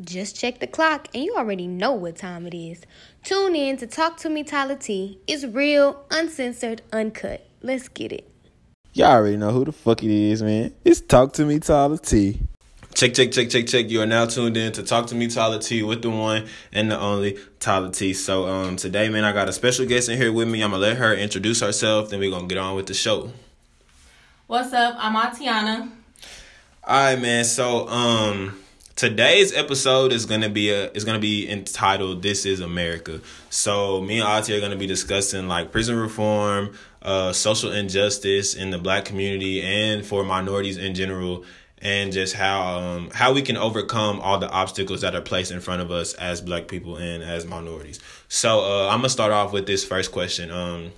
Just check the clock and you already know what time it is. Tune in to Talk to Me Tyler T. It's real, uncensored, uncut. Let's get it. Y'all already know who the fuck it is, man. It's Talk to Me Tyler T. Check, check, check, check, check. You are now tuned in to Talk to Me Tyler T with the one and the only Tyler T. So um today, man, I got a special guest in here with me. I'm gonna let her introduce herself, then we're gonna get on with the show. What's up? I'm Atiana. Alright, man. So um today's episode is gonna be a is gonna be entitled "This Is America." So me and Ati are gonna be discussing like prison reform, uh, social injustice in the Black community, and for minorities in general, and just how um how we can overcome all the obstacles that are placed in front of us as Black people and as minorities. So uh, I'm gonna start off with this first question. Um,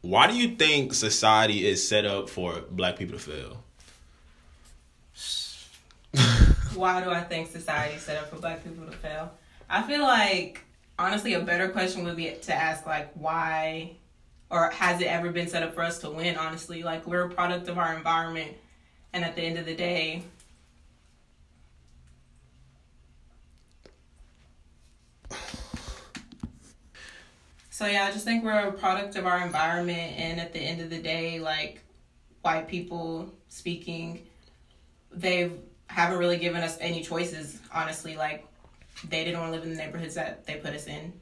why do you think society is set up for Black people to fail? why do I think society set up for black people to fail? I feel like honestly a better question would be to ask like why or has it ever been set up for us to win honestly like we're a product of our environment and at the end of the day so yeah i just think we're a product of our environment and at the end of the day like white people speaking they've haven't really given us any choices, honestly. Like they didn't want to live in the neighborhoods that they put us in.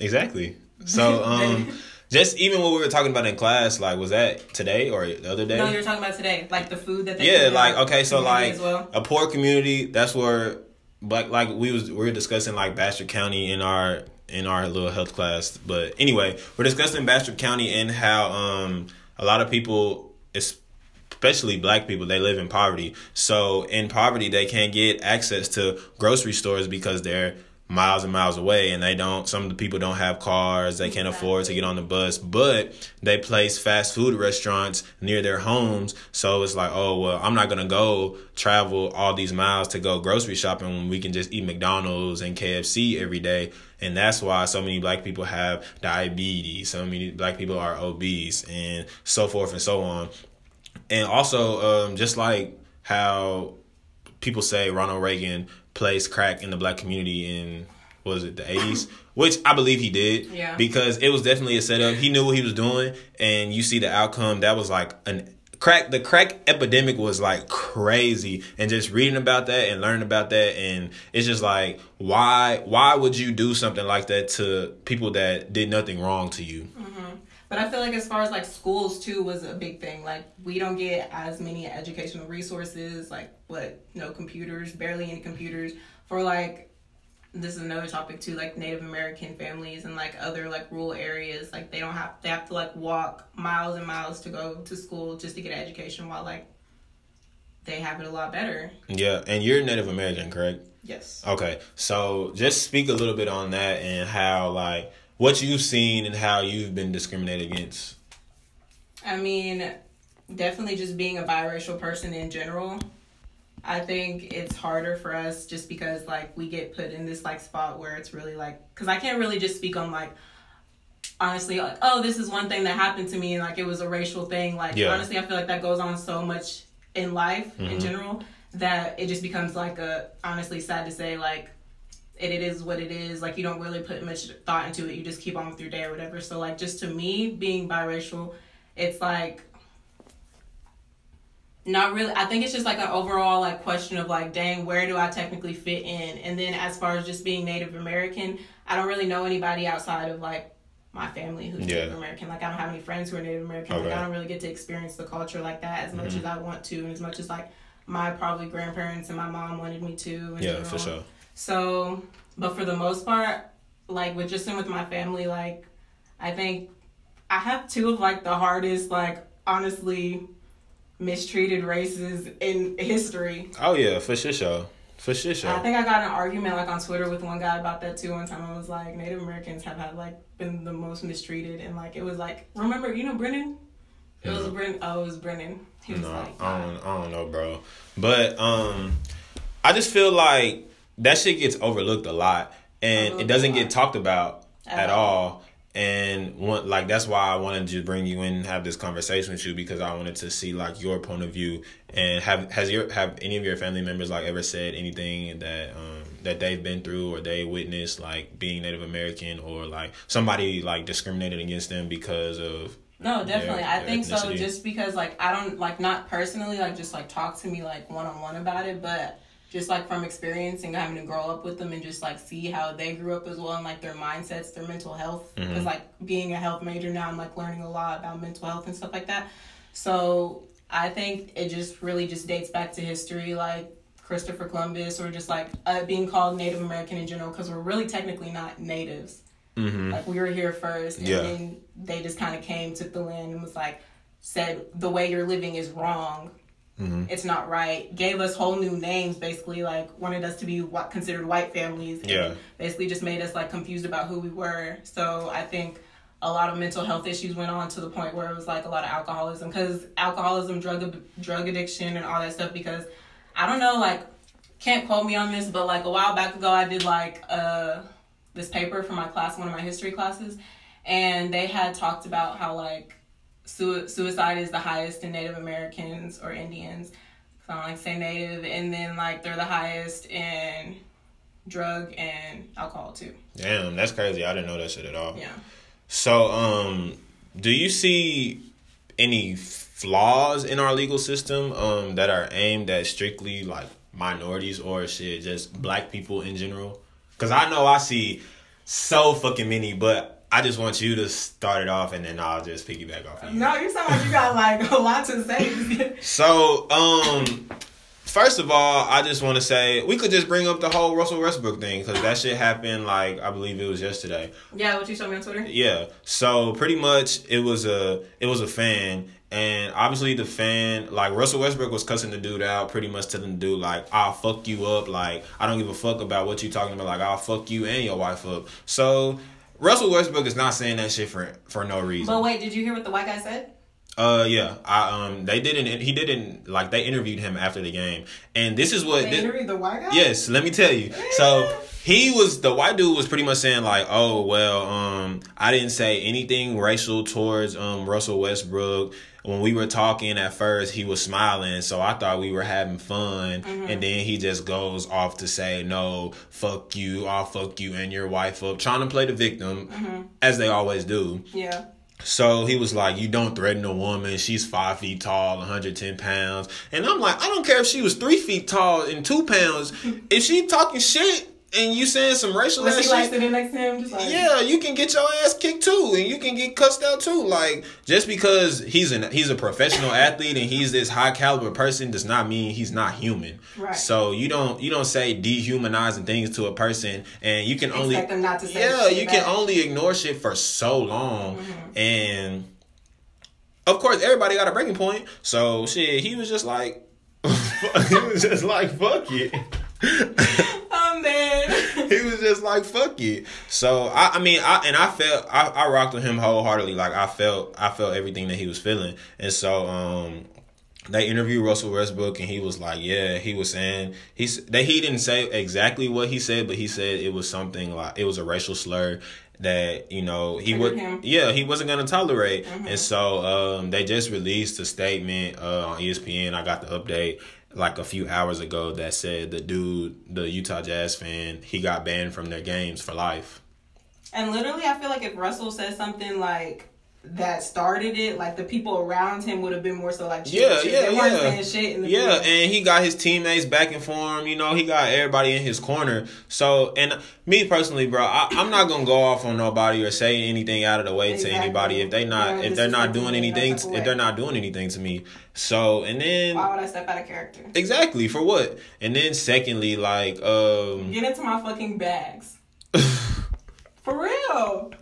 Exactly. So um just even what we were talking about in class, like was that today or the other day? No, you were talking about today. Like the food that they Yeah, like okay, so like well. a poor community, that's where like like we was we were discussing like Bastrop County in our in our little health class. But anyway, we're discussing Bastrop County and how um a lot of people it's especially black people, they live in poverty. So in poverty, they can't get access to grocery stores because they're miles and miles away and they don't some of the people don't have cars they can't afford to get on the bus but they place fast food restaurants near their homes. So it's like oh well i'm not gonna go travel all these miles to go grocery shopping when we can just eat mcdonald's and kfc every day. And that's why so many black people have diabetes so many black people are obese and so forth and so on and also um, just like how people say Ronald Reagan placed crack in the black community in was it the 80s which i believe he did yeah. because it was definitely a setup he knew what he was doing and you see the outcome that was like an crack the crack epidemic was like crazy and just reading about that and learning about that and it's just like why why would you do something like that to people that did nothing wrong to you mm-hmm. But I feel like as far as like schools too was a big thing. Like we don't get as many educational resources, like what no computers, barely any computers for like this is another topic too, like Native American families and like other like rural areas. Like they don't have they have to like walk miles and miles to go to school just to get education while like they have it a lot better. Yeah, and you're Native American, correct? Yes. Okay. So just speak a little bit on that and how like what you've seen and how you've been discriminated against. I mean, definitely just being a biracial person in general. I think it's harder for us just because like we get put in this like spot where it's really like cuz I can't really just speak on like honestly like oh this is one thing that happened to me and like it was a racial thing like yeah. honestly I feel like that goes on so much in life mm-hmm. in general that it just becomes like a honestly sad to say like and it is what it is. Like you don't really put much thought into it. You just keep on with your day or whatever. So like just to me being biracial, it's like not really I think it's just like an overall like question of like dang where do I technically fit in? And then as far as just being Native American, I don't really know anybody outside of like my family who's yeah. Native American. Like I don't have any friends who are Native American. Okay. Like I don't really get to experience the culture like that as much mm-hmm. as I want to and as much as like my probably grandparents and my mom wanted me to. Yeah, for sure. So, but for the most part, like with just in with my family, like I think I have two of like the hardest, like honestly mistreated races in history. Oh yeah, for sure. For sure. I think I got an argument like on Twitter with one guy about that too. One time I was like, Native Americans have had like been the most mistreated, and like it was like, remember, you know, Brennan. It was Brennan. Oh, it was Brennan. He was no, like, I don't, I don't know, bro. But um, I just feel like that shit gets overlooked a lot and it doesn't get talked about at, at all. all. And one like that's why I wanted to bring you in and have this conversation with you because I wanted to see like your point of view and have has your have any of your family members like ever said anything that um that they've been through or they witnessed like being Native American or like somebody like discriminated against them because of no, definitely. Their, I think ethnicity. so just because like I don't like not personally like just like talk to me like one on one about it, but just like from experiencing and having to grow up with them and just like see how they grew up as well and like their mindsets, their mental health. Because mm-hmm. like being a health major now, I'm like learning a lot about mental health and stuff like that. So I think it just really just dates back to history, like Christopher Columbus, or just like uh, being called Native American in general, because we're really technically not natives. Mm-hmm. Like we were here first, and yeah. then they just kind of came, took the land, and was like, said the way you're living is wrong. Mm-hmm. It's not right. Gave us whole new names, basically, like wanted us to be what considered white families. yeah. Basically, just made us like confused about who we were. So I think a lot of mental health issues went on to the point where it was like a lot of alcoholism, because alcoholism, drug drug addiction, and all that stuff. Because I don't know, like can't quote me on this, but like a while back ago, I did like uh this paper for my class, one of my history classes, and they had talked about how like su- suicide is the highest in Native Americans or Indians. So I don't like say Native, and then like they're the highest in drug and alcohol too. Damn, that's crazy. I didn't know that shit at all. Yeah. So, um, do you see any flaws in our legal system um that are aimed at strictly like minorities or shit just black people in general? Because I know I see so fucking many, but I just want you to start it off, and then I'll just piggyback off of you. No, you sound like you got like a lot to say. so, um, first of all, I just want to say we could just bring up the whole Russell Westbrook thing because that shit happened like I believe it was yesterday. Yeah, what you showed me on Twitter. Yeah, so pretty much it was a it was a fan, and obviously the fan, like Russell Westbrook was cussing the dude out, pretty much telling the dude like, "I'll fuck you up." Like I don't give a fuck about what you talking about. Like I'll fuck you and your wife up. So Russell Westbrook is not saying that shit for for no reason. But wait, did you hear what the white guy said? Uh yeah, I um they didn't he didn't like they interviewed him after the game, and this is what they interviewed the white guy. Yes, let me tell you. So he was the white dude was pretty much saying like, oh well, um I didn't say anything racial towards um Russell Westbrook when we were talking at first, he was smiling, so I thought we were having fun. Mm-hmm. And then he just goes off to say, "No, fuck you, I'll fuck you and your wife up," trying to play the victim, mm-hmm. as they always do. Yeah. So he was like, You don't threaten a woman. She's five feet tall, 110 pounds. And I'm like, I don't care if she was three feet tall and two pounds. if she talking shit, and you saying some racial Was ass like sitting next to him, just like yeah, you can get your ass kicked too, and you can get cussed out too. Like just because he's an he's a professional athlete and he's this high caliber person does not mean he's not human. Right. So you don't you don't say dehumanizing things to a person, and you can Expect only them not to say yeah you can only ignore shit for so long, mm-hmm. and of course everybody got a breaking point. So shit, he was just like he was just like fuck it. man. he was just like fuck it. So I, I mean, I and I felt I, I rocked with him wholeheartedly. Like I felt I felt everything that he was feeling, and so um they interviewed Russell Westbrook and he was like, yeah, he was saying he's that he didn't say exactly what he said, but he said it was something like it was a racial slur that you know he would yeah he wasn't gonna tolerate mm-hmm. and so um they just released a statement uh on espn i got the update like a few hours ago that said the dude, the Utah Jazz fan, he got banned from their games for life. And literally, I feel like if Russell said something like that started it, like the people around him would have been more so like, yeah, yeah, they yeah, saying shit yeah. And he got his teammates backing for him. You know, he got everybody in his corner. So, and me personally, bro, I, am not gonna go off on nobody or say anything out of the way exactly. to anybody if they not yeah, if they're not doing anything if they're not doing anything to me. So, and then why would I step out of character? Exactly for what? And then secondly, like, um, get into my fucking bags. for real.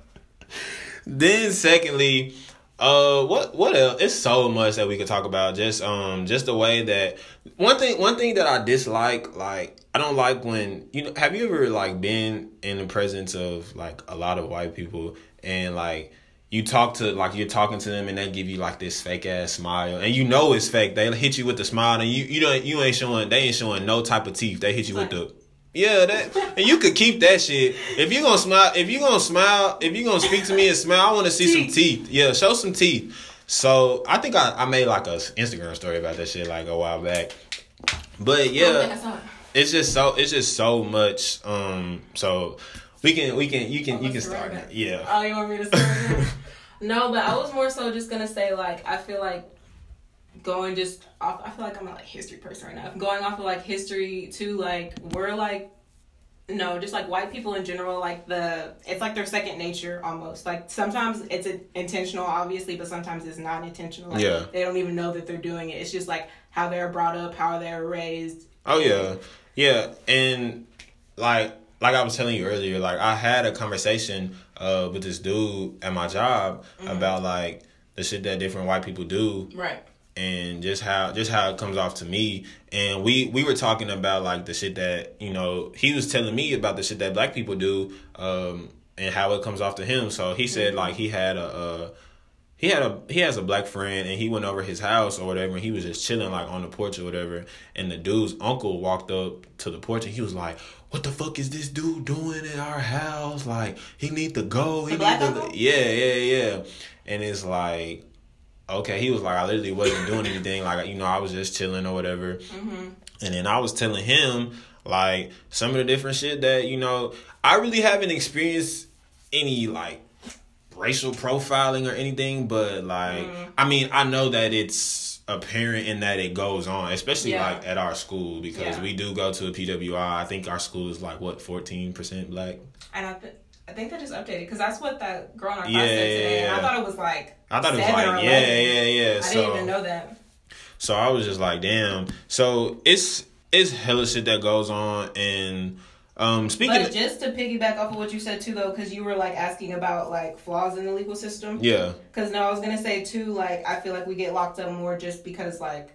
Then secondly, uh, what what else? It's so much that we could talk about. Just um, just the way that one thing one thing that I dislike, like I don't like when you know. Have you ever like been in the presence of like a lot of white people and like you talk to like you're talking to them and they give you like this fake ass smile and you know it's fake. They hit you with the smile and you you don't you ain't showing they ain't showing no type of teeth. They hit you with the yeah, that and you could keep that shit. If you gonna smile, if you gonna smile, if you gonna speak to me and smile, I want to see teeth. some teeth. Yeah, show some teeth. So I think I, I made like a Instagram story about that shit like a while back. But yeah, it's just so it's just so much. Um, so we can we can you can you can start. Yeah. Oh, you want me to start? no, but I was more so just gonna say like I feel like going just off. I feel like I'm a like history person right now. Going off of like history too, like we're like no, just like white people in general, like the it's like their second nature almost. Like sometimes it's intentional, obviously, but sometimes it's not intentional. Like, yeah, they don't even know that they're doing it. It's just like how they're brought up, how they're raised. Oh yeah, yeah, and like like I was telling you earlier, like I had a conversation uh with this dude at my job mm-hmm. about like the shit that different white people do. Right and just how just how it comes off to me. And we we were talking about like the shit that you know he was telling me about the shit that black people do um and how it comes off to him. So he said mm-hmm. like he had a, a he had a he has a black friend and he went over his house or whatever and he was just chilling like on the porch or whatever. And the dude's uncle walked up to the porch and he was like what the fuck is this dude doing in our house? Like he need to go. He need to yeah yeah yeah. And it's like okay, he was like, I literally wasn't doing anything. Like, you know, I was just chilling or whatever. Mm-hmm. And then I was telling him, like, some of the different shit that, you know, I really haven't experienced any, like, racial profiling or anything, but, like, mm. I mean, I know that it's apparent in that it goes on, especially, yeah. like, at our school, because yeah. we do go to a PWI. I think our school is, like, what, 14% black? And I think I think they just updated because that's what that girl in our class yeah, said today. Yeah, yeah. And I thought it was like I thought it was like yeah, yeah, yeah. I so, didn't even know that. So I was just like, damn. So it's it's hella shit that goes on and. Um, speaking, but just to piggyback off of what you said too, though, because you were like asking about like flaws in the legal system. Yeah. Because no, I was gonna say too, like I feel like we get locked up more just because like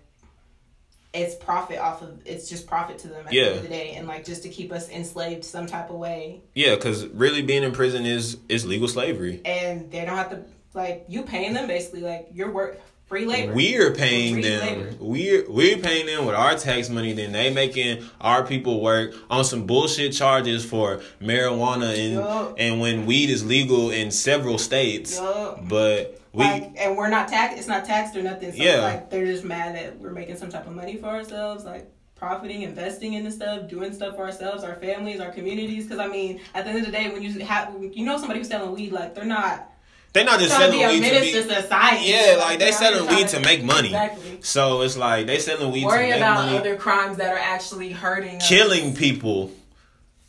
it's profit off of it's just profit to them at yeah. the end of the day. And like just to keep us enslaved some type of way. Yeah because really being in prison is is legal slavery. And they don't have to like you paying them basically like your work free labor we're paying free them labor. we're we're paying them with our tax money then they making our people work on some bullshit charges for marijuana and yep. and when weed is legal in several states yep. but we, like, and we're not taxed. It's not taxed or nothing. So yeah. like they're just mad that we're making some type of money for ourselves, like profiting, investing in the stuff, doing stuff for ourselves, our families, our communities. Because I mean, at the end of the day, when you have, you know, somebody who's selling weed, like they're not. They're not just selling weed to be. Society. Yeah, like they selling weed to, to make money. Exactly. So it's like they selling weed Worry to make it. Worry about money. other crimes that are actually hurting. Killing us. people.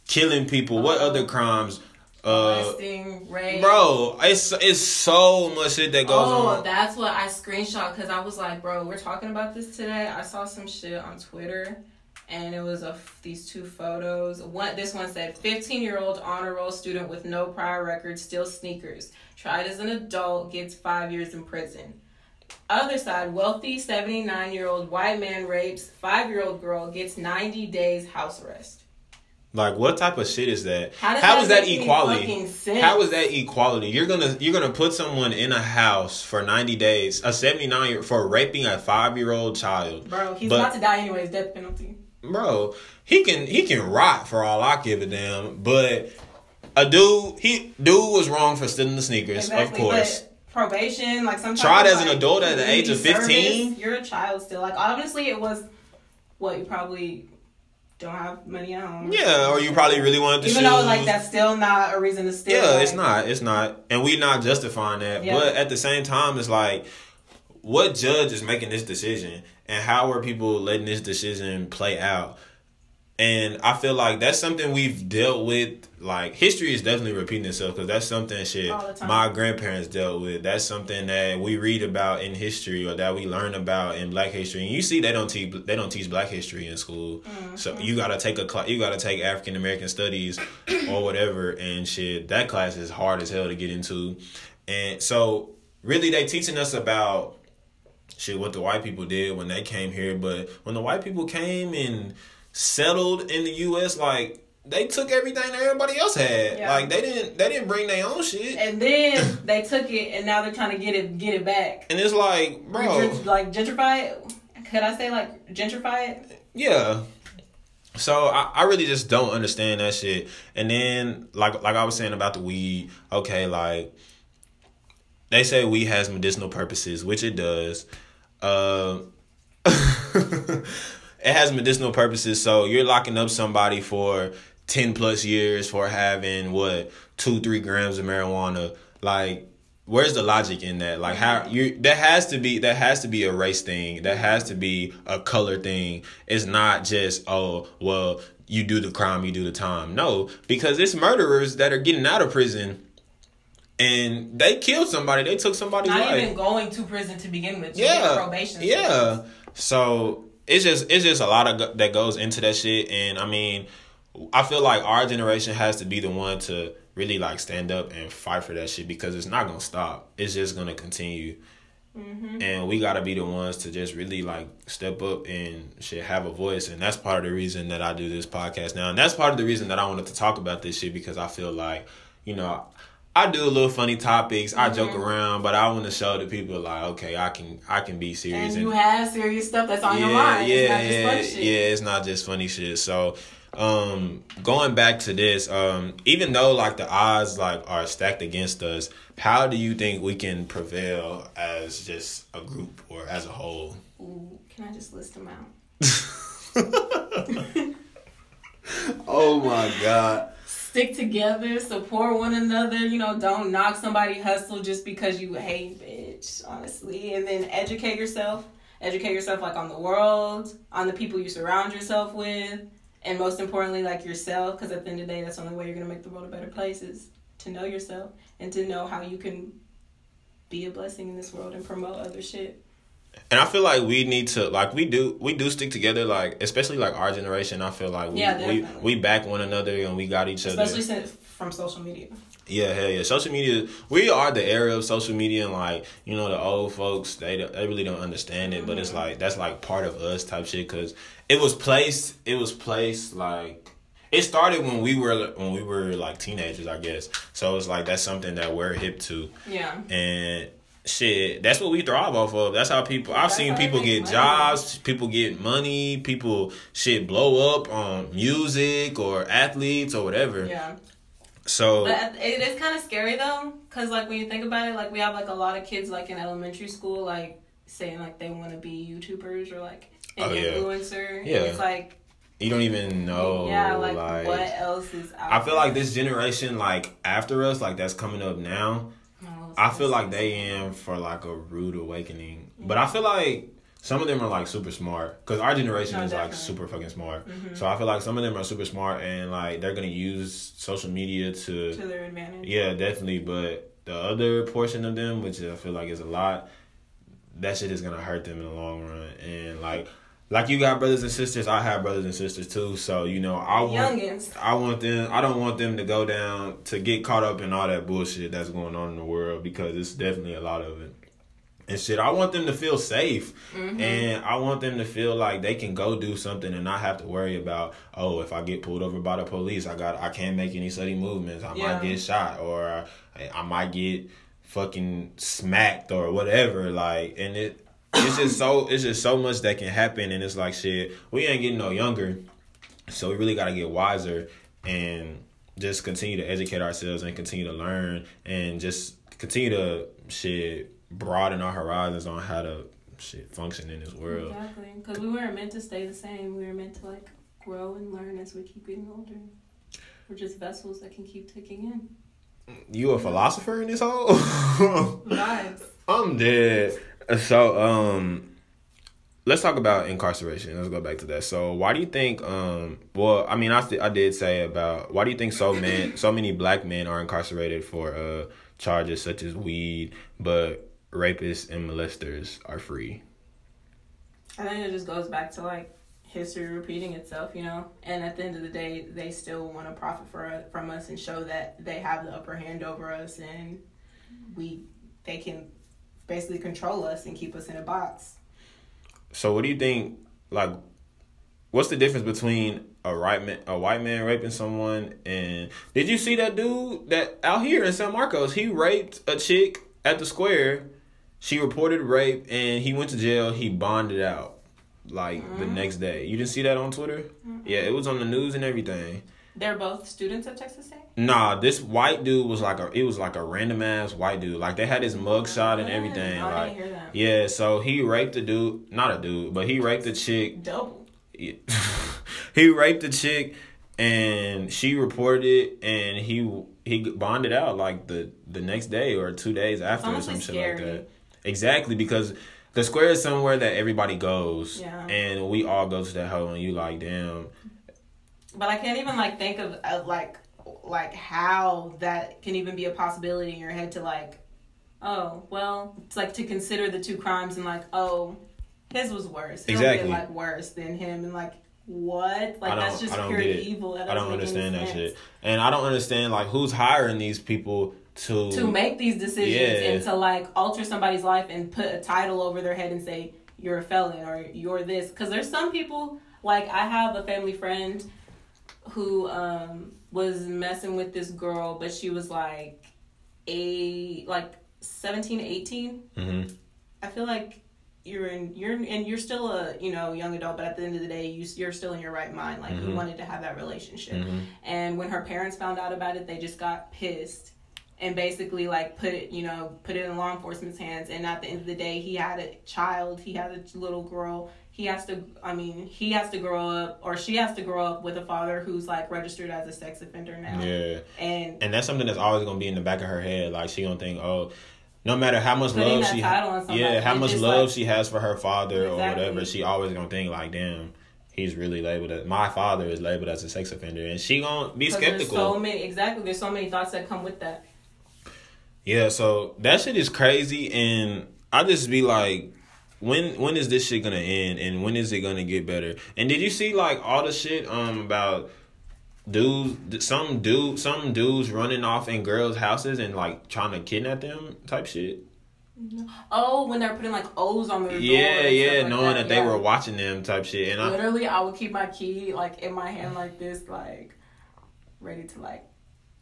Killing people. Uh, what other crimes? Uh. Bro, it's it's so much shit that goes oh, on. Oh, that's what I screenshot because I was like, bro, we're talking about this today. I saw some shit on Twitter, and it was of these two photos. One, this one said, 15 year old honor roll student with no prior record steals sneakers. Tried as an adult, gets five years in prison. Other side, wealthy 79 year old white man rapes five year old girl, gets 90 days house arrest. Like what type of shit is that? How, How that is that equality? How is that equality? You're gonna you're gonna put someone in a house for ninety days, a seventy nine year for raping a five year old child. Bro, he's but, about to die anyways. Death penalty. Bro, he can he can rot for all I give a damn. But a dude he dude was wrong for stealing the sneakers, exactly, of course. probation, like sometimes tried as like, an adult at the age of fifteen. You're a child still. Like honestly, it was what you probably don't have money at home. Yeah, or you probably really wanted to. Even though like that's still not a reason to steal. Yeah, like, it's not. It's not, and we're not justifying that. Yeah. But at the same time, it's like, what judge is making this decision, and how are people letting this decision play out? And I feel like that's something we've dealt with. Like history is definitely repeating itself because that's something shit my grandparents dealt with. That's something that we read about in history or that we learn about in Black history. And you see, they don't teach they don't teach Black history in school. Mm-hmm. So you gotta take a class. You gotta take African American studies or whatever. And shit, that class is hard as hell to get into. And so really, they teaching us about shit what the white people did when they came here. But when the white people came and settled in the U.S. Like they took everything that everybody else had. Yeah. Like they didn't they didn't bring their own shit. And then they took it and now they're trying to get it get it back. And it's like, bro, like gentrify it. Could I say like gentrify it? Yeah. So I, I really just don't understand that shit. And then like like I was saying about the weed, okay, like they say weed has medicinal purposes, which it does. Uh it has medicinal purposes. So you're locking up somebody for ten plus years for having what two three grams of marijuana. Like, where's the logic in that? Like, how you that has to be that has to be a race thing. That has to be a color thing. It's not just oh well you do the crime, you do the time. No, because it's murderers that are getting out of prison and they killed somebody. They took somebody's Not life. even going to prison to begin with. yeah, probation. Yeah. So it's just it's just a lot of that goes into that shit, and I mean, I feel like our generation has to be the one to really like stand up and fight for that shit because it's not gonna stop. It's just gonna continue. Mm-hmm. And we gotta be the ones to just really like step up and shit have a voice, and that's part of the reason that I do this podcast now, and that's part of the reason that I wanted to talk about this shit because I feel like, you know, I do a little funny topics. I mm-hmm. joke around, but I want to show the people like, okay, I can I can be serious. And you have serious stuff that's on yeah, your mind. Yeah, yeah, yeah. It's not just funny shit. So, um, going back to this, um, even though like the odds like are stacked against us, how do you think we can prevail as just a group or as a whole? Ooh, can I just list them out? oh my god stick together, support one another. You know, don't knock somebody hustle just because you hate bitch, honestly. And then educate yourself. Educate yourself like on the world, on the people you surround yourself with, and most importantly, like yourself. Because at the end of the day, that's the only way you're gonna make the world a better place is to know yourself and to know how you can be a blessing in this world and promote other shit. And I feel like we need to like we do we do stick together like especially like our generation. I feel like we yeah, we, we back one another and we got each other. Especially from social media. Yeah, hell yeah. Social media, we are the era of social media, and like you know, the old folks, they they really don't understand it, mm-hmm. but it's mm-hmm. like that's like part of us type shit because it was placed, it was placed like it started when we were when we were like teenagers, I guess. So it's like that's something that we're hip to. Yeah. And shit, that's what we thrive off of. That's how people. I've that's seen people get money. jobs, people get money, people shit blow up on music or athletes or whatever. Yeah. So, but it is kind of scary though, cause like when you think about it, like we have like a lot of kids like in elementary school, like saying like they want to be YouTubers or like an oh, influencer. Yeah. it's like you don't even know. Yeah, like, like what else is out I feel like this generation, like after us, like that's coming up now I feel like they in for like a rude awakening, but I feel like some of them are like super smart because our generation no, is definitely. like super fucking smart. Mm-hmm. So I feel like some of them are super smart and like they're gonna use social media to to their advantage. Yeah, definitely. But the other portion of them, which I feel like is a lot, that shit is gonna hurt them in the long run. And like like you got brothers and sisters, I have brothers and sisters too. So you know, I want Youngins. I want them. I don't want them to go down to get caught up in all that bullshit that's going on in the world because it's definitely a lot of it. And shit, I want them to feel safe, mm-hmm. and I want them to feel like they can go do something and not have to worry about, oh, if I get pulled over by the police, I got, I can't make any sudden movements, I yeah. might get shot, or I, I might get fucking smacked or whatever. Like, and it, it's just so it's just so much that can happen and it's like shit we ain't getting no younger so we really got to get wiser and just continue to educate ourselves and continue to learn and just continue to shit broaden our horizons on how to shit function in this world. Exactly because we weren't meant to stay the same. We were meant to like grow and learn as we keep getting older. We're just vessels that can keep ticking in. You a philosopher in this hole? vibes. I'm dead so, um, let's talk about incarceration. Let's go back to that. So, why do you think? Um, well, I mean, I I did say about why do you think so men, so many black men are incarcerated for uh charges such as weed, but rapists and molesters are free. I think it just goes back to like history repeating itself, you know. And at the end of the day, they still want to profit for from us and show that they have the upper hand over us, and we they can basically control us and keep us in a box. So what do you think like what's the difference between a right man a white man raping someone and did you see that dude that out here in San Marcos he raped a chick at the square she reported rape and he went to jail he bonded out like mm-hmm. the next day you didn't see that on Twitter mm-hmm. yeah it was on the news and everything they're both students at Texas State. Nah, this white dude was like a it was like a random ass white dude. Like they had his mugshot and mm-hmm. everything. Oh, like yeah, so he raped a dude, not a dude, but he raped a chick. Double. he raped a chick and she reported it and he he bonded out like the the next day or two days after or some shit like that. Exactly because the square is somewhere that everybody goes, yeah. and we all go to that hole, and you like, damn. But I can't even like think of, of like like how that can even be a possibility in your head to like, oh well, it's like to consider the two crimes and like, oh, his was worse. He'll exactly. Get, like worse than him, and like what? Like that's just pure evil. That I don't understand that shit, and I don't understand like who's hiring these people to to make these decisions yeah. and to like alter somebody's life and put a title over their head and say you're a felon or you're this. Because there's some people like I have a family friend who um was messing with this girl, but she was like a like 17, 18. Mm-hmm. I feel like you're in you're in, and you're still a you know young adult but at the end of the day you you're still in your right mind like mm-hmm. you wanted to have that relationship mm-hmm. and when her parents found out about it they just got pissed and basically like put it you know put it in law enforcement's hands and at the end of the day he had a child he had a little girl he has to i mean he has to grow up or she has to grow up with a father who's like registered as a sex offender now. Yeah. And and that's something that's always gonna be in the back of her head. Like she don't think oh no matter how much love she yeah how much love like, she has for her father exactly. or whatever she always gonna think like damn he's really labeled as my father is labeled as a sex offender and she gonna be skeptical. so many exactly there's so many thoughts that come with that. Yeah so that shit is crazy and i just be like when when is this shit gonna end and when is it gonna get better and did you see like all the shit um about dudes, some dude, some dudes running off in girls' houses and like trying to kidnap them type shit. Oh, when they're putting like O's on their yeah, yeah, like knowing that, that yeah. they were watching them type shit. And literally, I, I would keep my key like in my hand like this, like ready to like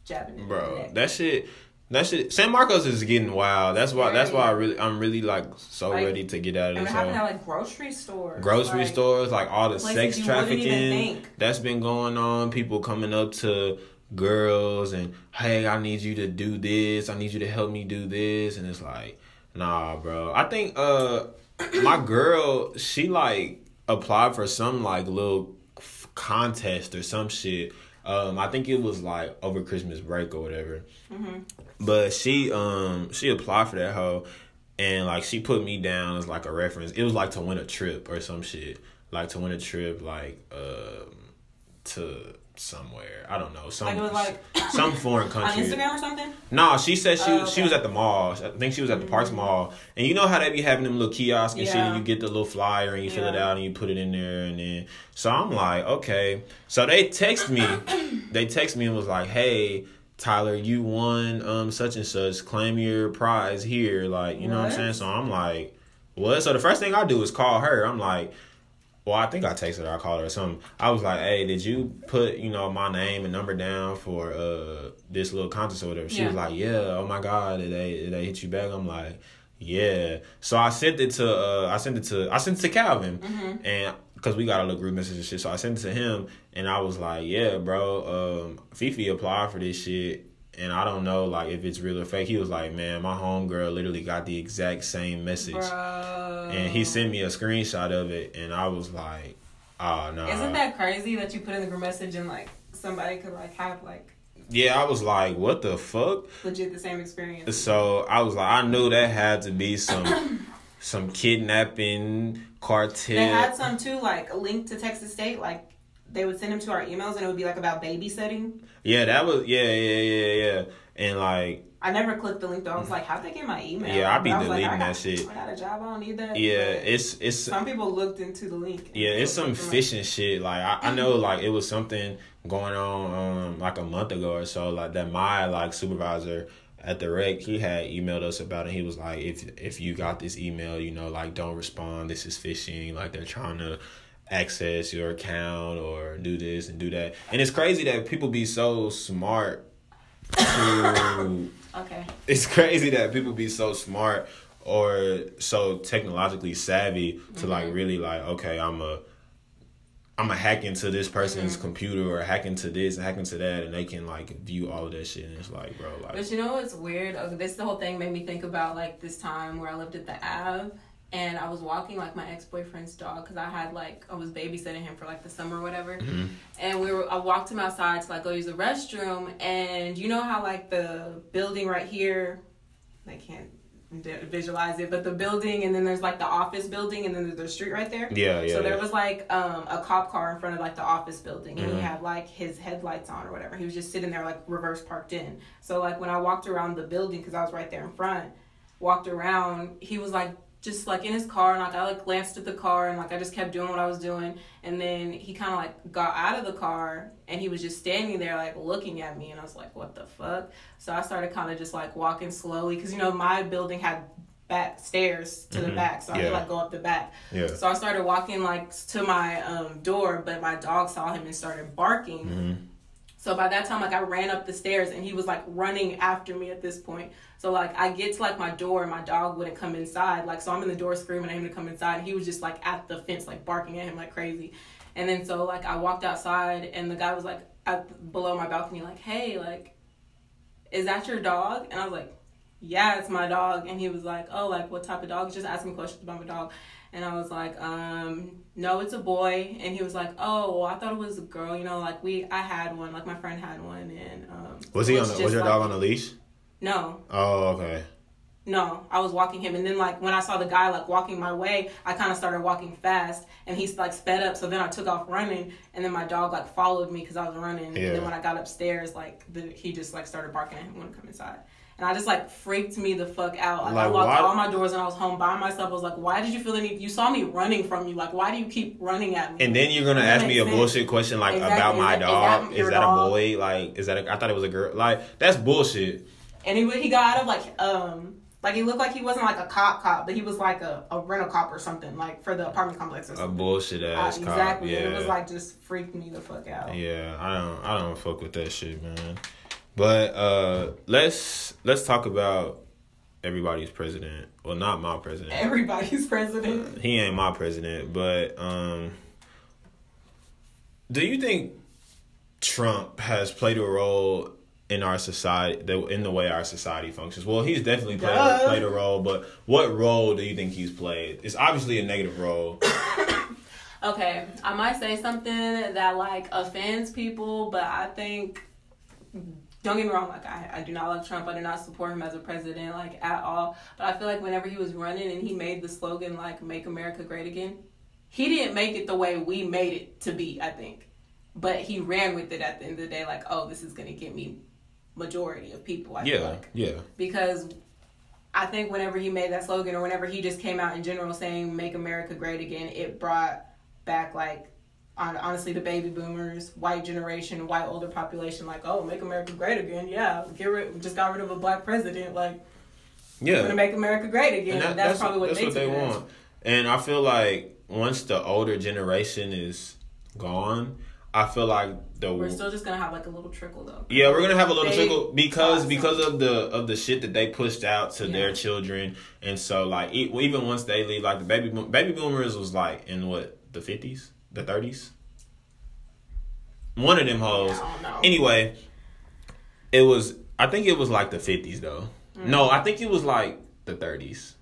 jab it. Bro, that shit. That shit, San Marcos is getting wild. That's why. That's why I really, I'm really like so like, ready to get out of this. And having like grocery stores, grocery like, stores, like all the sex trafficking that's been going on. People coming up to girls and hey, I need you to do this. I need you to help me do this, and it's like, nah, bro. I think uh, my girl, she like applied for some like little contest or some shit. Um, I think it was like over Christmas break or whatever. Mm-hmm. But she um she applied for that hoe and like she put me down as like a reference. It was like to win a trip or some shit. Like to win a trip like um to somewhere. I don't know. Some like, like some foreign country. On Instagram or something? No, she said she oh, okay. she was at the mall. I think she was at the. Parks Mall. And you know how they be having them little kiosks and yeah. shit and you get the little flyer and you yeah. fill it out and you put it in there and then so I'm like, okay. So they text me. they text me and was like, "Hey, Tyler, you won um such and such. Claim your prize here. Like, you know what I'm saying? So I'm like, what? So the first thing I do is call her. I'm like, well, I think I texted her. I called her or something. I was like, hey, did you put, you know, my name and number down for uh this little contest or whatever? She yeah. was like, yeah. Oh my God, did they did they hit you back? I'm like, yeah. So I sent it to uh I sent it to I sent it to Calvin mm-hmm. and because we got a little group message and shit. So I sent it to him, and I was like, "Yeah, bro, um, Fifi applied for this shit, and I don't know like if it's real or fake." He was like, "Man, my homegirl literally got the exact same message, bro. and he sent me a screenshot of it, and I was like, oh no." Isn't that crazy that you put in the group message and like somebody could like have like yeah, I was like, what the fuck? Legit the same experience. So I was like, I knew that had to be some some kidnapping cartel. They had some too, like a link to Texas State. Like they would send them to our emails, and it would be like about babysitting. Yeah, that was yeah, yeah, yeah, yeah, and like. I never clicked the link though. I was like, "How'd they get my email?" Yeah, I'd be deleting like, that shit. I got a job. I don't need that. Yeah, but it's it's. Some people looked into the link. Yeah, it's some phishing shit. Like I, I know, like it was something going on um like a month ago or so. Like that my like supervisor at the rec, he had emailed us about it. He was like, if if you got this email, you know, like don't respond. This is phishing. Like they're trying to access your account or do this and do that. And it's crazy that people be so smart to Okay. It's crazy that people be so smart or so technologically savvy to mm-hmm. like really like, okay, I'm a I'm gonna hack into this person's mm-hmm. computer or hack into this and hack into that, and they can like view all of that shit. And it's like, bro, like. But you know what's weird? Okay, this the whole thing made me think about like this time where I lived at the Ave, and I was walking like my ex boyfriend's dog because I had like I was babysitting him for like the summer or whatever, mm-hmm. and we were I walked him outside to like go use the restroom, and you know how like the building right here, I can't visualize it, but the building and then there's like the office building and then there's the street right there. Yeah, yeah. So there was like um, a cop car in front of like the office building and mm-hmm. he had like his headlights on or whatever. He was just sitting there like reverse parked in. So like when I walked around the building because I was right there in front, walked around, he was like just like in his car and like I like glanced at the car and like I just kept doing what I was doing and then he kind of like got out of the car and he was just standing there like looking at me and I was like what the fuck so I started kind of just like walking slowly because you know my building had back stairs to mm-hmm. the back so I could like go up the back yeah. so I started walking like to my um, door but my dog saw him and started barking mm-hmm. So by that time, like I ran up the stairs and he was like running after me at this point. So like I get to like my door and my dog wouldn't come inside. Like so I'm in the door screaming at him to come inside. He was just like at the fence, like barking at him like crazy. And then so like I walked outside and the guy was like at below my balcony, like, hey, like, is that your dog? And I was like, yeah, it's my dog. And he was like, oh, like what type of dog? Just asking questions about my dog. And I was like, um, no, it's a boy. And he was like, oh, well, I thought it was a girl. You know, like we, I had one, like my friend had one, and um, was he on? The, was your like, dog on a leash? No. Oh, okay. No, I was walking him, and then like when I saw the guy like walking my way, I kind of started walking fast, and he's like sped up. So then I took off running, and then my dog like followed me because I was running. Yeah. And then when I got upstairs, like the, he just like started barking at him when I come inside and I just like freaked me the fuck out. Like, like I locked all my doors and I was home by myself. I was like, why did you feel the need? You saw me running from you. Like, why do you keep running at me? And then you're gonna ask me a sense. bullshit question like exactly. about my is dog. Is that, is that a boy? Like, is that? A, I thought it was a girl. Like, that's bullshit. And he he got out of like um like he looked like he wasn't like a cop cop, but he was like a, a rental cop or something, like for the apartment complex or something. A bullshit ass uh, cop. Exactly. Yeah. It was like just freaked me the fuck out. Yeah, I don't I don't fuck with that shit, man. But uh, let's let's talk about everybody's president. Well, not my president. Everybody's president. Uh, he ain't my president, but um, do you think Trump has played a role in our society, in the way our society functions? Well, he's definitely played, played a role, but what role do you think he's played? It's obviously a negative role. okay, I might say something that like offends people, but I think don't get me wrong, like I, I do not love Trump. I do not support him as a president, like at all. But I feel like whenever he was running and he made the slogan like "Make America Great Again," he didn't make it the way we made it to be. I think, but he ran with it at the end of the day, like, "Oh, this is gonna get me majority of people." I yeah, like. yeah. Because I think whenever he made that slogan, or whenever he just came out in general saying "Make America Great Again," it brought back like honestly the baby boomers, white generation, white older population, like, oh, make America great again. Yeah, get rid, just got rid of a black president. Like, yeah, gonna make America great again. That, that's, that's, probably what, that's they, what they want. And I feel like once the older generation is gone, I feel like the we're still just gonna have like a little trickle though. Yeah, we're gonna have a little trickle because because of the of the shit that they pushed out to yeah. their children, and so like even once they leave, like the baby baby boomers was like in what the fifties the thirties. One of them hoes. Anyway, it was. I think it was like the fifties though. Mm-hmm. No, I think it was like the thirties.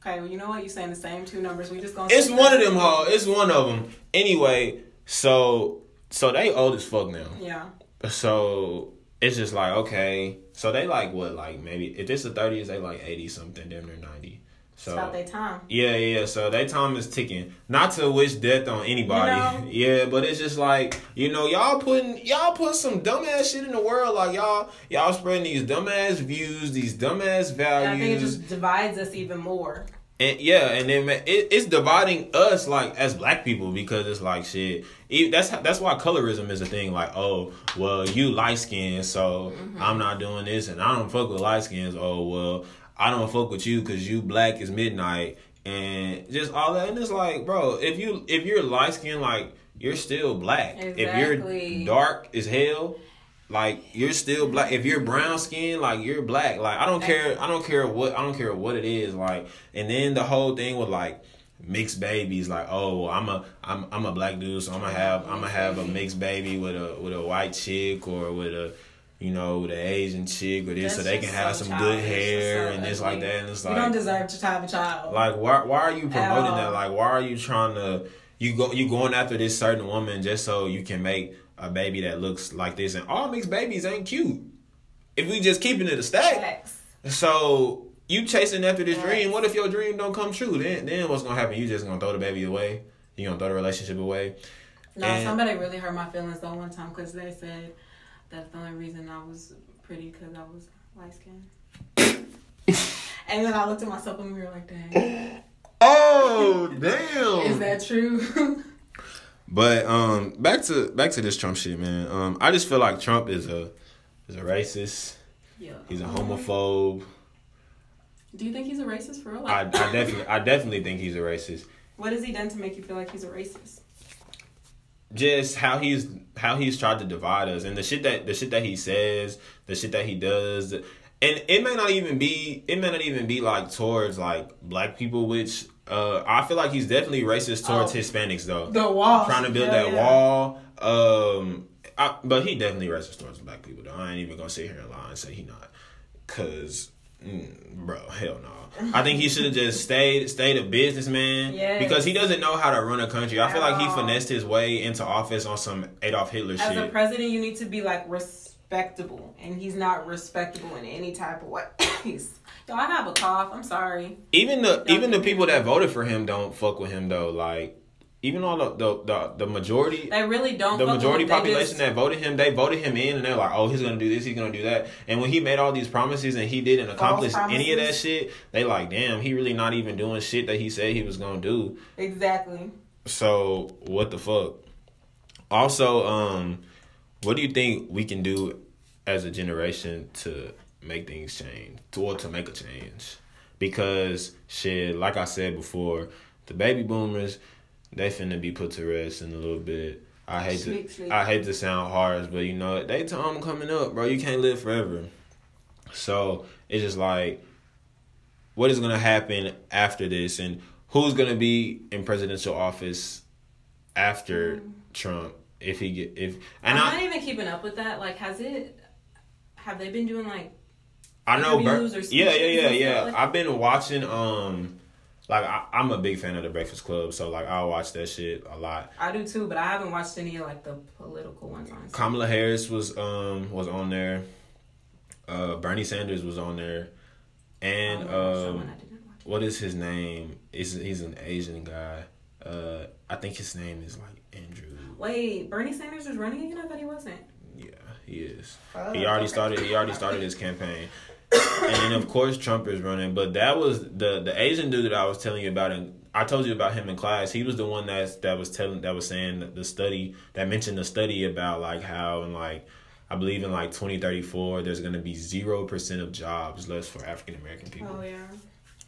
Okay, well, you know what? You're saying the same two numbers. We just gonna. It's one of them, hoes. It's one of them. Anyway, so so they old as fuck now. Yeah. So it's just like okay, so they like what like maybe if it's the thirties, they like eighty something, damn near ninety. So it's about their time. Yeah, yeah. So their time is ticking. Not to wish death on anybody. You know? Yeah, but it's just like you know, y'all putting y'all put some dumbass shit in the world. Like y'all y'all spreading these dumbass views, these dumbass values. Yeah, I think it just divides us even more. And yeah, and then it, it's dividing us like as black people because it's like shit. That's that's why colorism is a thing. Like, oh, well, you light skin, so mm-hmm. I'm not doing this, and I don't fuck with light skins. Oh, well, I don't fuck with you because you black as midnight and just all that. And it's like, bro, if you if you're light skinned, like you're still black. Exactly. If you're dark as hell, like you're still black. If you're brown skin, like you're black. Like I don't care. I don't care what. I don't care what it is. Like and then the whole thing with like mixed babies like oh i'm a i'm i'm a black dude so i'm gonna have i'm gonna have a mixed baby with a with a white chick or with a you know, the Asian chick or this, That's so they can have so some good hair and this like that. And it's like you don't deserve to have a child. Like, why? Why are you promoting that? Like, why are you trying to? You go, you going after this certain woman just so you can make a baby that looks like this, and all mixed babies ain't cute. If we just keeping it a stack, so you chasing after this dream. What if your dream don't come true? Then, then what's gonna happen? You just gonna throw the baby away. You gonna throw the relationship away. No, and, somebody really hurt my feelings though one time because they said that's the only reason I was pretty because I was light skinned. and then I looked at myself in the mirror like, dang. Oh damn! Is that true? but um, back to back to this Trump shit, man. Um, I just feel like Trump is a is a racist. Yeah. He's a homophobe. Do you think he's a racist for real? I, I definitely I definitely think he's a racist. What has he done to make you feel like he's a racist? Just how he's how he's tried to divide us and the shit that the shit that he says, the shit that he does, and it may not even be it may not even be like towards like black people, which uh I feel like he's definitely racist towards oh, Hispanics though. The wall, trying to build that yeah. wall. Um, I, but he definitely racist towards black people though. I ain't even gonna sit here and lie and say he not, cause mm, bro, hell no. I think he should have just stayed stayed a businessman yes. because he doesn't know how to run a country. I feel like he finessed his way into office on some Adolf Hitler As shit. As a president, you need to be like respectable, and he's not respectable in any type of way. Yo, I have a cough. I'm sorry. Even the Don't even the people that voted for him don't fuck with him though. Like even all the, the the, the majority they really don't the majority population just... that voted him they voted him in and they're like oh he's gonna do this he's gonna do that. And when he made all these promises and he didn't accomplish any of that shit they like damn he really not even doing shit that he said he was gonna do. Exactly. So what the fuck? Also um what do you think we can do as a generation to make things change or to make a change? Because shit like i said before the baby boomers they finna be put to rest in a little bit. I hate sleep, to sleep. I hate to sound harsh, but you know they time coming up, bro. You can't live forever. So it's just like, what is gonna happen after this, and who's gonna be in presidential office after mm. Trump if he get if? And I'm I, not even keeping up with that. Like, has it? Have they been doing like? I know. Yeah, yeah, yeah, yeah. Like, I've been watching. Um, like I, am a big fan of the Breakfast Club, so like I watch that shit a lot. I do too, but I haven't watched any of like the political ones. Honestly. Kamala Harris was um was on there. Uh, Bernie Sanders was on there, and oh, um, what is his name? Is he's an Asian guy? Uh, I think his name is like Andrew. Wait, Bernie Sanders was running again? I thought he wasn't. Yeah, he is. Oh, he already okay. started. He already started his campaign and of course Trump is running. But that was the the Asian dude that I was telling you about, and I told you about him in class. He was the one that that was telling that was saying the study that mentioned the study about like how and like I believe in like twenty thirty four there's gonna be zero percent of jobs less for African American people. Oh yeah.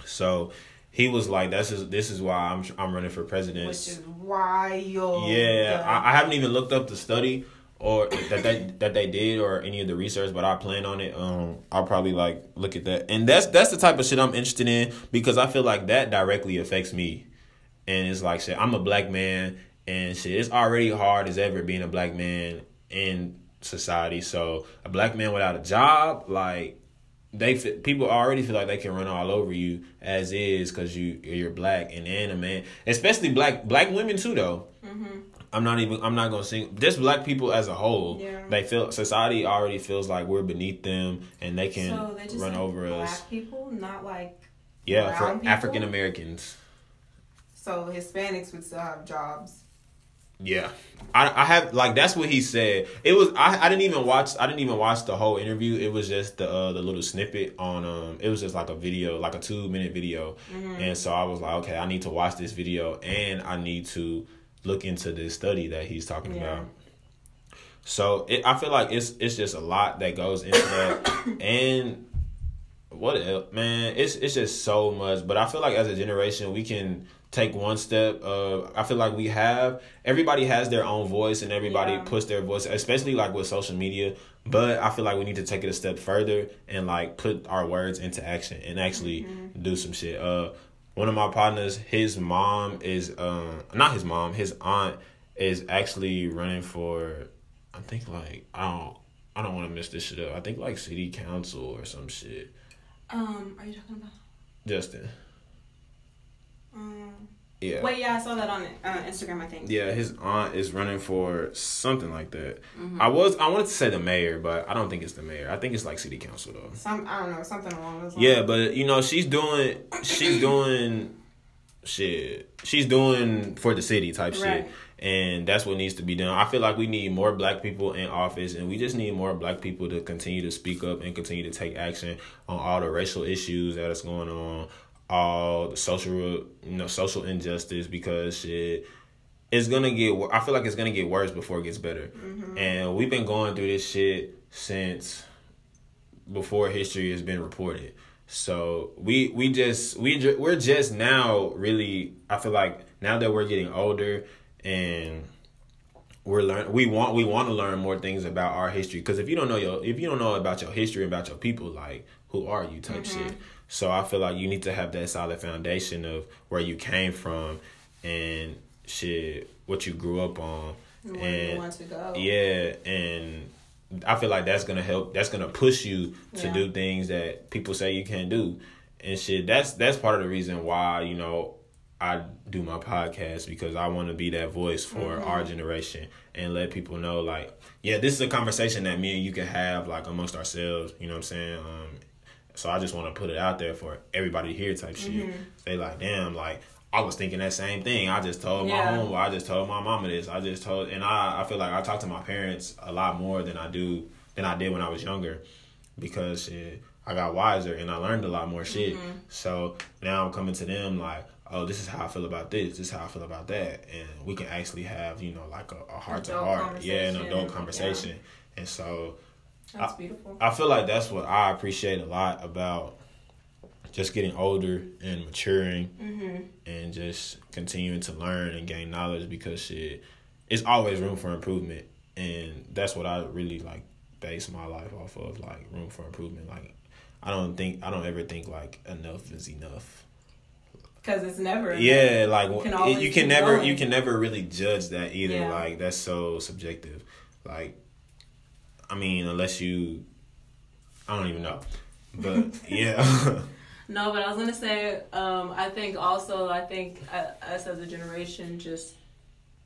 So he was like, "This is this is why I'm I'm running for president." Which is wild. Yeah, I, I haven't even looked up the study, or that they that they did or any of the research, but I plan on it. Um, I'll probably like look at that, and that's that's the type of shit I'm interested in because I feel like that directly affects me, and it's like shit. I'm a black man, and shit. It's already hard as ever being a black man in society. So a black man without a job, like they people already feel like they can run all over you as is because you you're black and then a man, especially black black women too though. Mm-hmm I'm not even. I'm not gonna sing. Just black people as a whole, yeah. they feel society already feels like we're beneath them and they can so run like over black us. people, not like yeah, for African Americans. So Hispanics would still have jobs. Yeah, I I have like that's what he said. It was I, I didn't even watch I didn't even watch the whole interview. It was just the uh, the little snippet on um it was just like a video like a two minute video, mm-hmm. and so I was like okay I need to watch this video and I need to look into this study that he's talking yeah. about. So it, I feel like it's it's just a lot that goes into that, and what else, man? It's it's just so much. But I feel like as a generation, we can take one step. Uh, I feel like we have everybody has their own voice, and everybody yeah. puts their voice, especially like with social media. But I feel like we need to take it a step further and like put our words into action and actually mm-hmm. do some shit. Uh, one of my partners, his mom is um not his mom, his aunt is actually running for I think like I don't I I don't want to mess this shit up. I think like city council or some shit. Um, are you talking about Justin? Um. Yeah. Wait, yeah, I saw that on uh, Instagram. I think. Yeah, his aunt is running for something like that. Mm-hmm. I was I wanted to say the mayor, but I don't think it's the mayor. I think it's like city council though. Some I don't know something along those lines. Yeah, but you know she's doing she's doing shit. She's doing for the city type right. shit. And that's what needs to be done. I feel like we need more black people in office and we just need more black people to continue to speak up and continue to take action on all the racial issues that is going on, all the social you know social injustice because shit it's gonna get i feel like it's gonna get worse before it gets better mm-hmm. and we've been going through this shit since before history has been reported so we we just we we're just now really i feel like now that we're getting older and we're learn we want we want to learn more things about our history because if you don't know your if you don't know about your history and about your people like who are you type mm-hmm. shit so I feel like you need to have that solid foundation of where you came from and shit, what you grew up on. Where and you want to go. Yeah, and I feel like that's gonna help. That's gonna push you to yeah. do things that people say you can't do, and shit. That's that's part of the reason why you know I do my podcast because I want to be that voice for mm-hmm. our generation and let people know like, yeah, this is a conversation that me and you can have like amongst ourselves. You know what I'm saying? Um, so I just want to put it out there for everybody to hear type shit. Mm-hmm. They like, damn, like I was thinking that same thing. I just told yeah. my home, I just told my mama this. I just told, and I, I feel like I talk to my parents a lot more than I do than I did when I was younger, because shit, I got wiser and I learned a lot more shit. Mm-hmm. So now I'm coming to them like, oh, this is how I feel about this. This is how I feel about that, and we can actually have you know like a, heart to heart, yeah, an adult conversation. Yeah. And so that's I, beautiful. I feel like that's what I appreciate a lot about just getting older and maturing mm-hmm. and just continuing to learn and gain knowledge because shit, it's always room for improvement. And that's what I really like base my life off of, like room for improvement. Like I don't think I don't ever think like enough is enough. Cause it's never. Yeah, like you can, it, you can never going. you can never really judge that either. Yeah. Like that's so subjective. Like I mean, unless you, I don't even know, but yeah. no, but I was gonna say, um, I think also, I think uh, us as a generation, just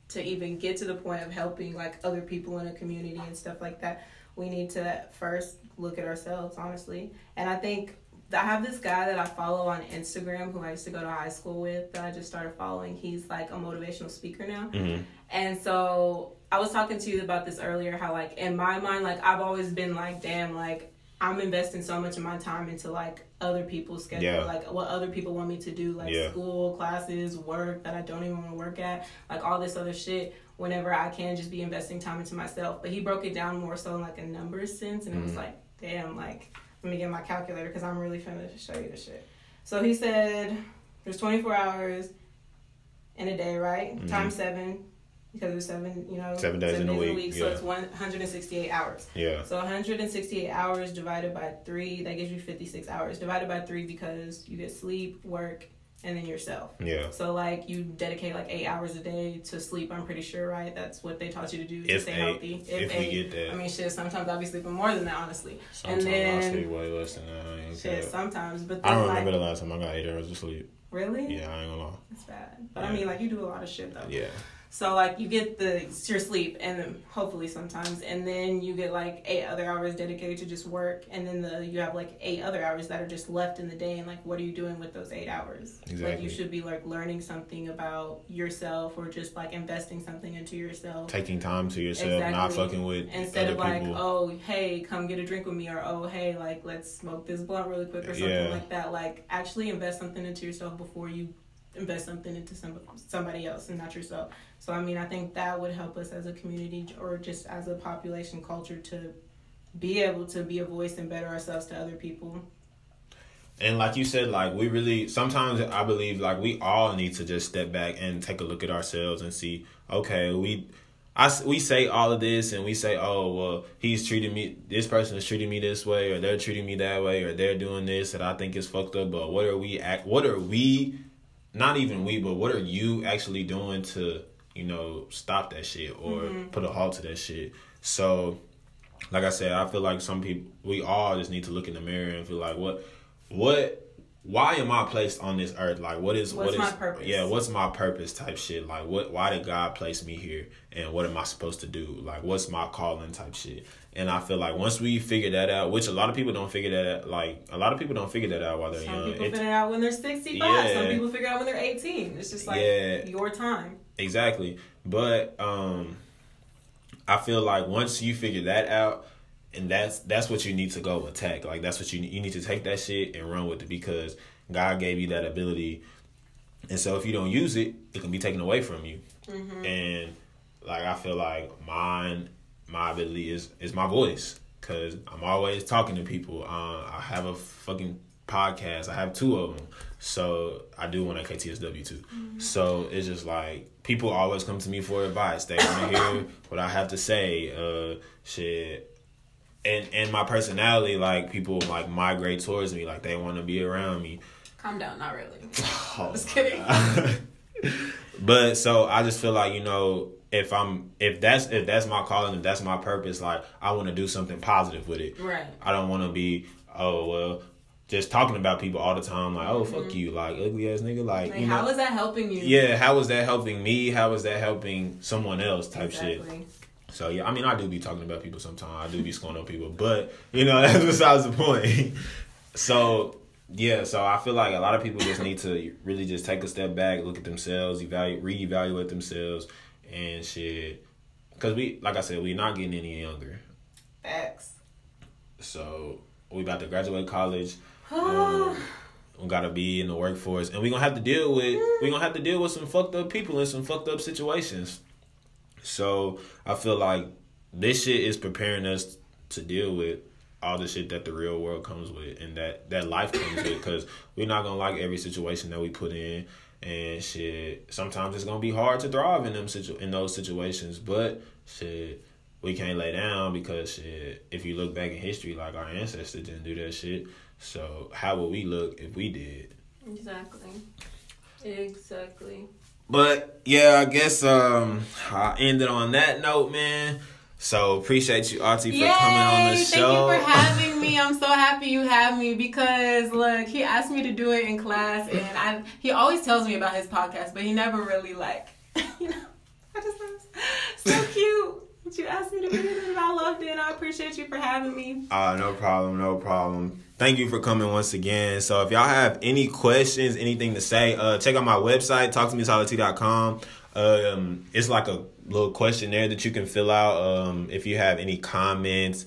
to even get to the point of helping like other people in a community and stuff like that, we need to first look at ourselves, honestly. And I think I have this guy that I follow on Instagram who I used to go to high school with that I just started following. He's like a motivational speaker now. Mm-hmm. And so I was talking to you about this earlier how like in my mind like I've always been like damn like I'm investing so much of my time into like other people's schedule, yeah. like what other people want me to do, like yeah. school, classes, work that I don't even want to work at, like all this other shit. Whenever I can just be investing time into myself. But he broke it down more so in like a numbers sense, and mm-hmm. it was mm-hmm. like, damn, like let me get my calculator because I'm really finna show you the shit. So he said there's 24 hours in a day, right? Mm-hmm. Times seven because there's seven, you know, seven days, seven in, days a week, yeah. So it's 168 hours. Yeah. So 168 hours divided by three, that gives you 56 hours. Divided by three because you get sleep, work, and then yourself. Yeah. So like you dedicate like eight hours a day to sleep. I'm pretty sure, right? That's what they taught you to do to if stay eight, healthy. If, if eight, we get that. I mean, shit. Sometimes I'll be sleeping more than that, honestly. Sometimes and then, I sleep way less than that. Shit, sometimes. But then, I don't remember like, the last time I got eight hours of sleep. Really? Yeah, I ain't gonna lie. It's bad. But yeah. I mean, like you do a lot of shit though. Yeah. So like you get the your sleep and hopefully sometimes and then you get like eight other hours dedicated to just work and then the you have like eight other hours that are just left in the day and like what are you doing with those eight hours? Exactly. Like you should be like learning something about yourself or just like investing something into yourself. Taking time to yourself, exactly. not fucking with instead of like, people. oh hey, come get a drink with me or oh hey, like let's smoke this blunt really quick or something yeah. like that. Like actually invest something into yourself before you invest something into some somebody else and not yourself. So I mean, I think that would help us as a community or just as a population culture to be able to be a voice and better ourselves to other people. And like you said, like we really sometimes I believe like we all need to just step back and take a look at ourselves and see, okay, we I, we say all of this and we say, oh, well, he's treating me, this person is treating me this way, or they're treating me that way, or they're doing this that I think is fucked up. But what are we act? What are we not even we, but what are you actually doing to, you know, stop that shit or mm-hmm. put a halt to that shit? So like I said, I feel like some people, we all just need to look in the mirror and feel like, what, what, why am I placed on this earth? Like, what is, what's what is, my purpose? yeah, what's my purpose type shit? Like, what, why did God place me here? And what am I supposed to do? Like, what's my calling type shit? And I feel like once we figure that out, which a lot of people don't figure that out, like a lot of people don't figure that out while they're Some young. people It- figure it out when they're 65. Yeah. Some people figure it out when they're 18. It's just like Yeah. your time. Exactly. But um I feel like once you figure that out and that's that's what you need to go attack. Like that's what you need you need to take that shit and run with it because God gave you that ability. And so if you don't use it, it can be taken away from you. And like I feel like mine my ability is is my voice cuz I'm always talking to people. Uh, I have a fucking podcast. I have two of them. So I do one at KTSW too. So it's just like people always come to me for advice. They want to hear what I have to say. Uh, shit. And and my personality, like people like migrate towards me, like they want to be around me. Calm down, not really. Oh, Just kidding. But so I just feel like you know if I'm if that's if that's my calling if that's my purpose like I want to do something positive with it. Right. I don't want to be oh well just talking about people all the time like oh fuck mm-hmm. you like ugly ass nigga like, Like, you know how is that helping you? yeah how is that helping me how is that helping someone else type shit Exactly. So yeah, I mean, I do be talking about people sometimes. I do be scoring on people, but you know that's besides the point. so yeah, so I feel like a lot of people just need to really just take a step back, look at themselves, evaluate, reevaluate themselves, and shit. Because we, like I said, we're not getting any younger. Facts. So we about to graduate college. Um, we gotta be in the workforce, and we gonna have to deal with we gonna have to deal with some fucked up people in some fucked up situations. So I feel like this shit is preparing us to deal with all the shit that the real world comes with, and that that life comes with. Because we're not gonna like every situation that we put in, and shit. Sometimes it's gonna be hard to thrive in them situ- in those situations, but shit. We can't lay down because shit. If you look back in history, like our ancestors didn't do that shit. So how would we look if we did? Exactly. Exactly. But yeah, I guess um I ended on that note, man. So appreciate you, Auntie, for coming on the Yay! show. Thank you for having me. I'm so happy you have me because look, he asked me to do it in class, and I he always tells me about his podcast, but he never really like, you know. I just so cute. You asked me to be and I loved it. I appreciate you for having me. Uh, no problem, no problem. Thank you for coming once again. So if y'all have any questions, anything to say, uh, check out my website, talktomesolidity.com. Um, it's like a little questionnaire that you can fill out. Um, if you have any comments,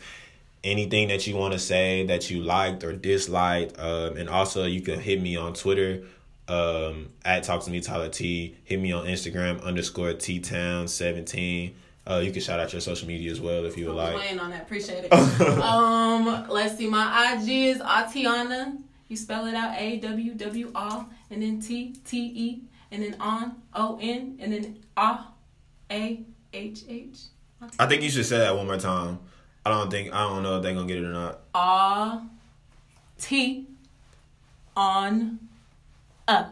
anything that you want to say that you liked or disliked, um, and also you can hit me on Twitter um, at Talk to Me Tyler T. Hit me on Instagram underscore T Town seventeen. Uh, you can shout out your social media as well if you would like. I was like. waiting on that. Appreciate it. um, let's see. My IG is Atiana. You spell it out A W W R and then T T E and then on O N and then A A H H. I think you should say that one more time. I don't think I don't know if they're gonna get it or not. A T on a.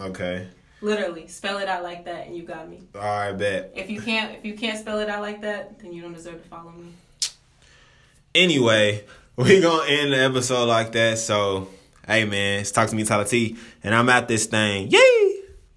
Okay. Literally, spell it out like that, and you got me. All right, bet. If you can't, if you can't spell it out like that, then you don't deserve to follow me. Anyway, we gonna end the episode like that. So, hey man, it's talk to me, Tyler T, and I'm at this thing. Yay!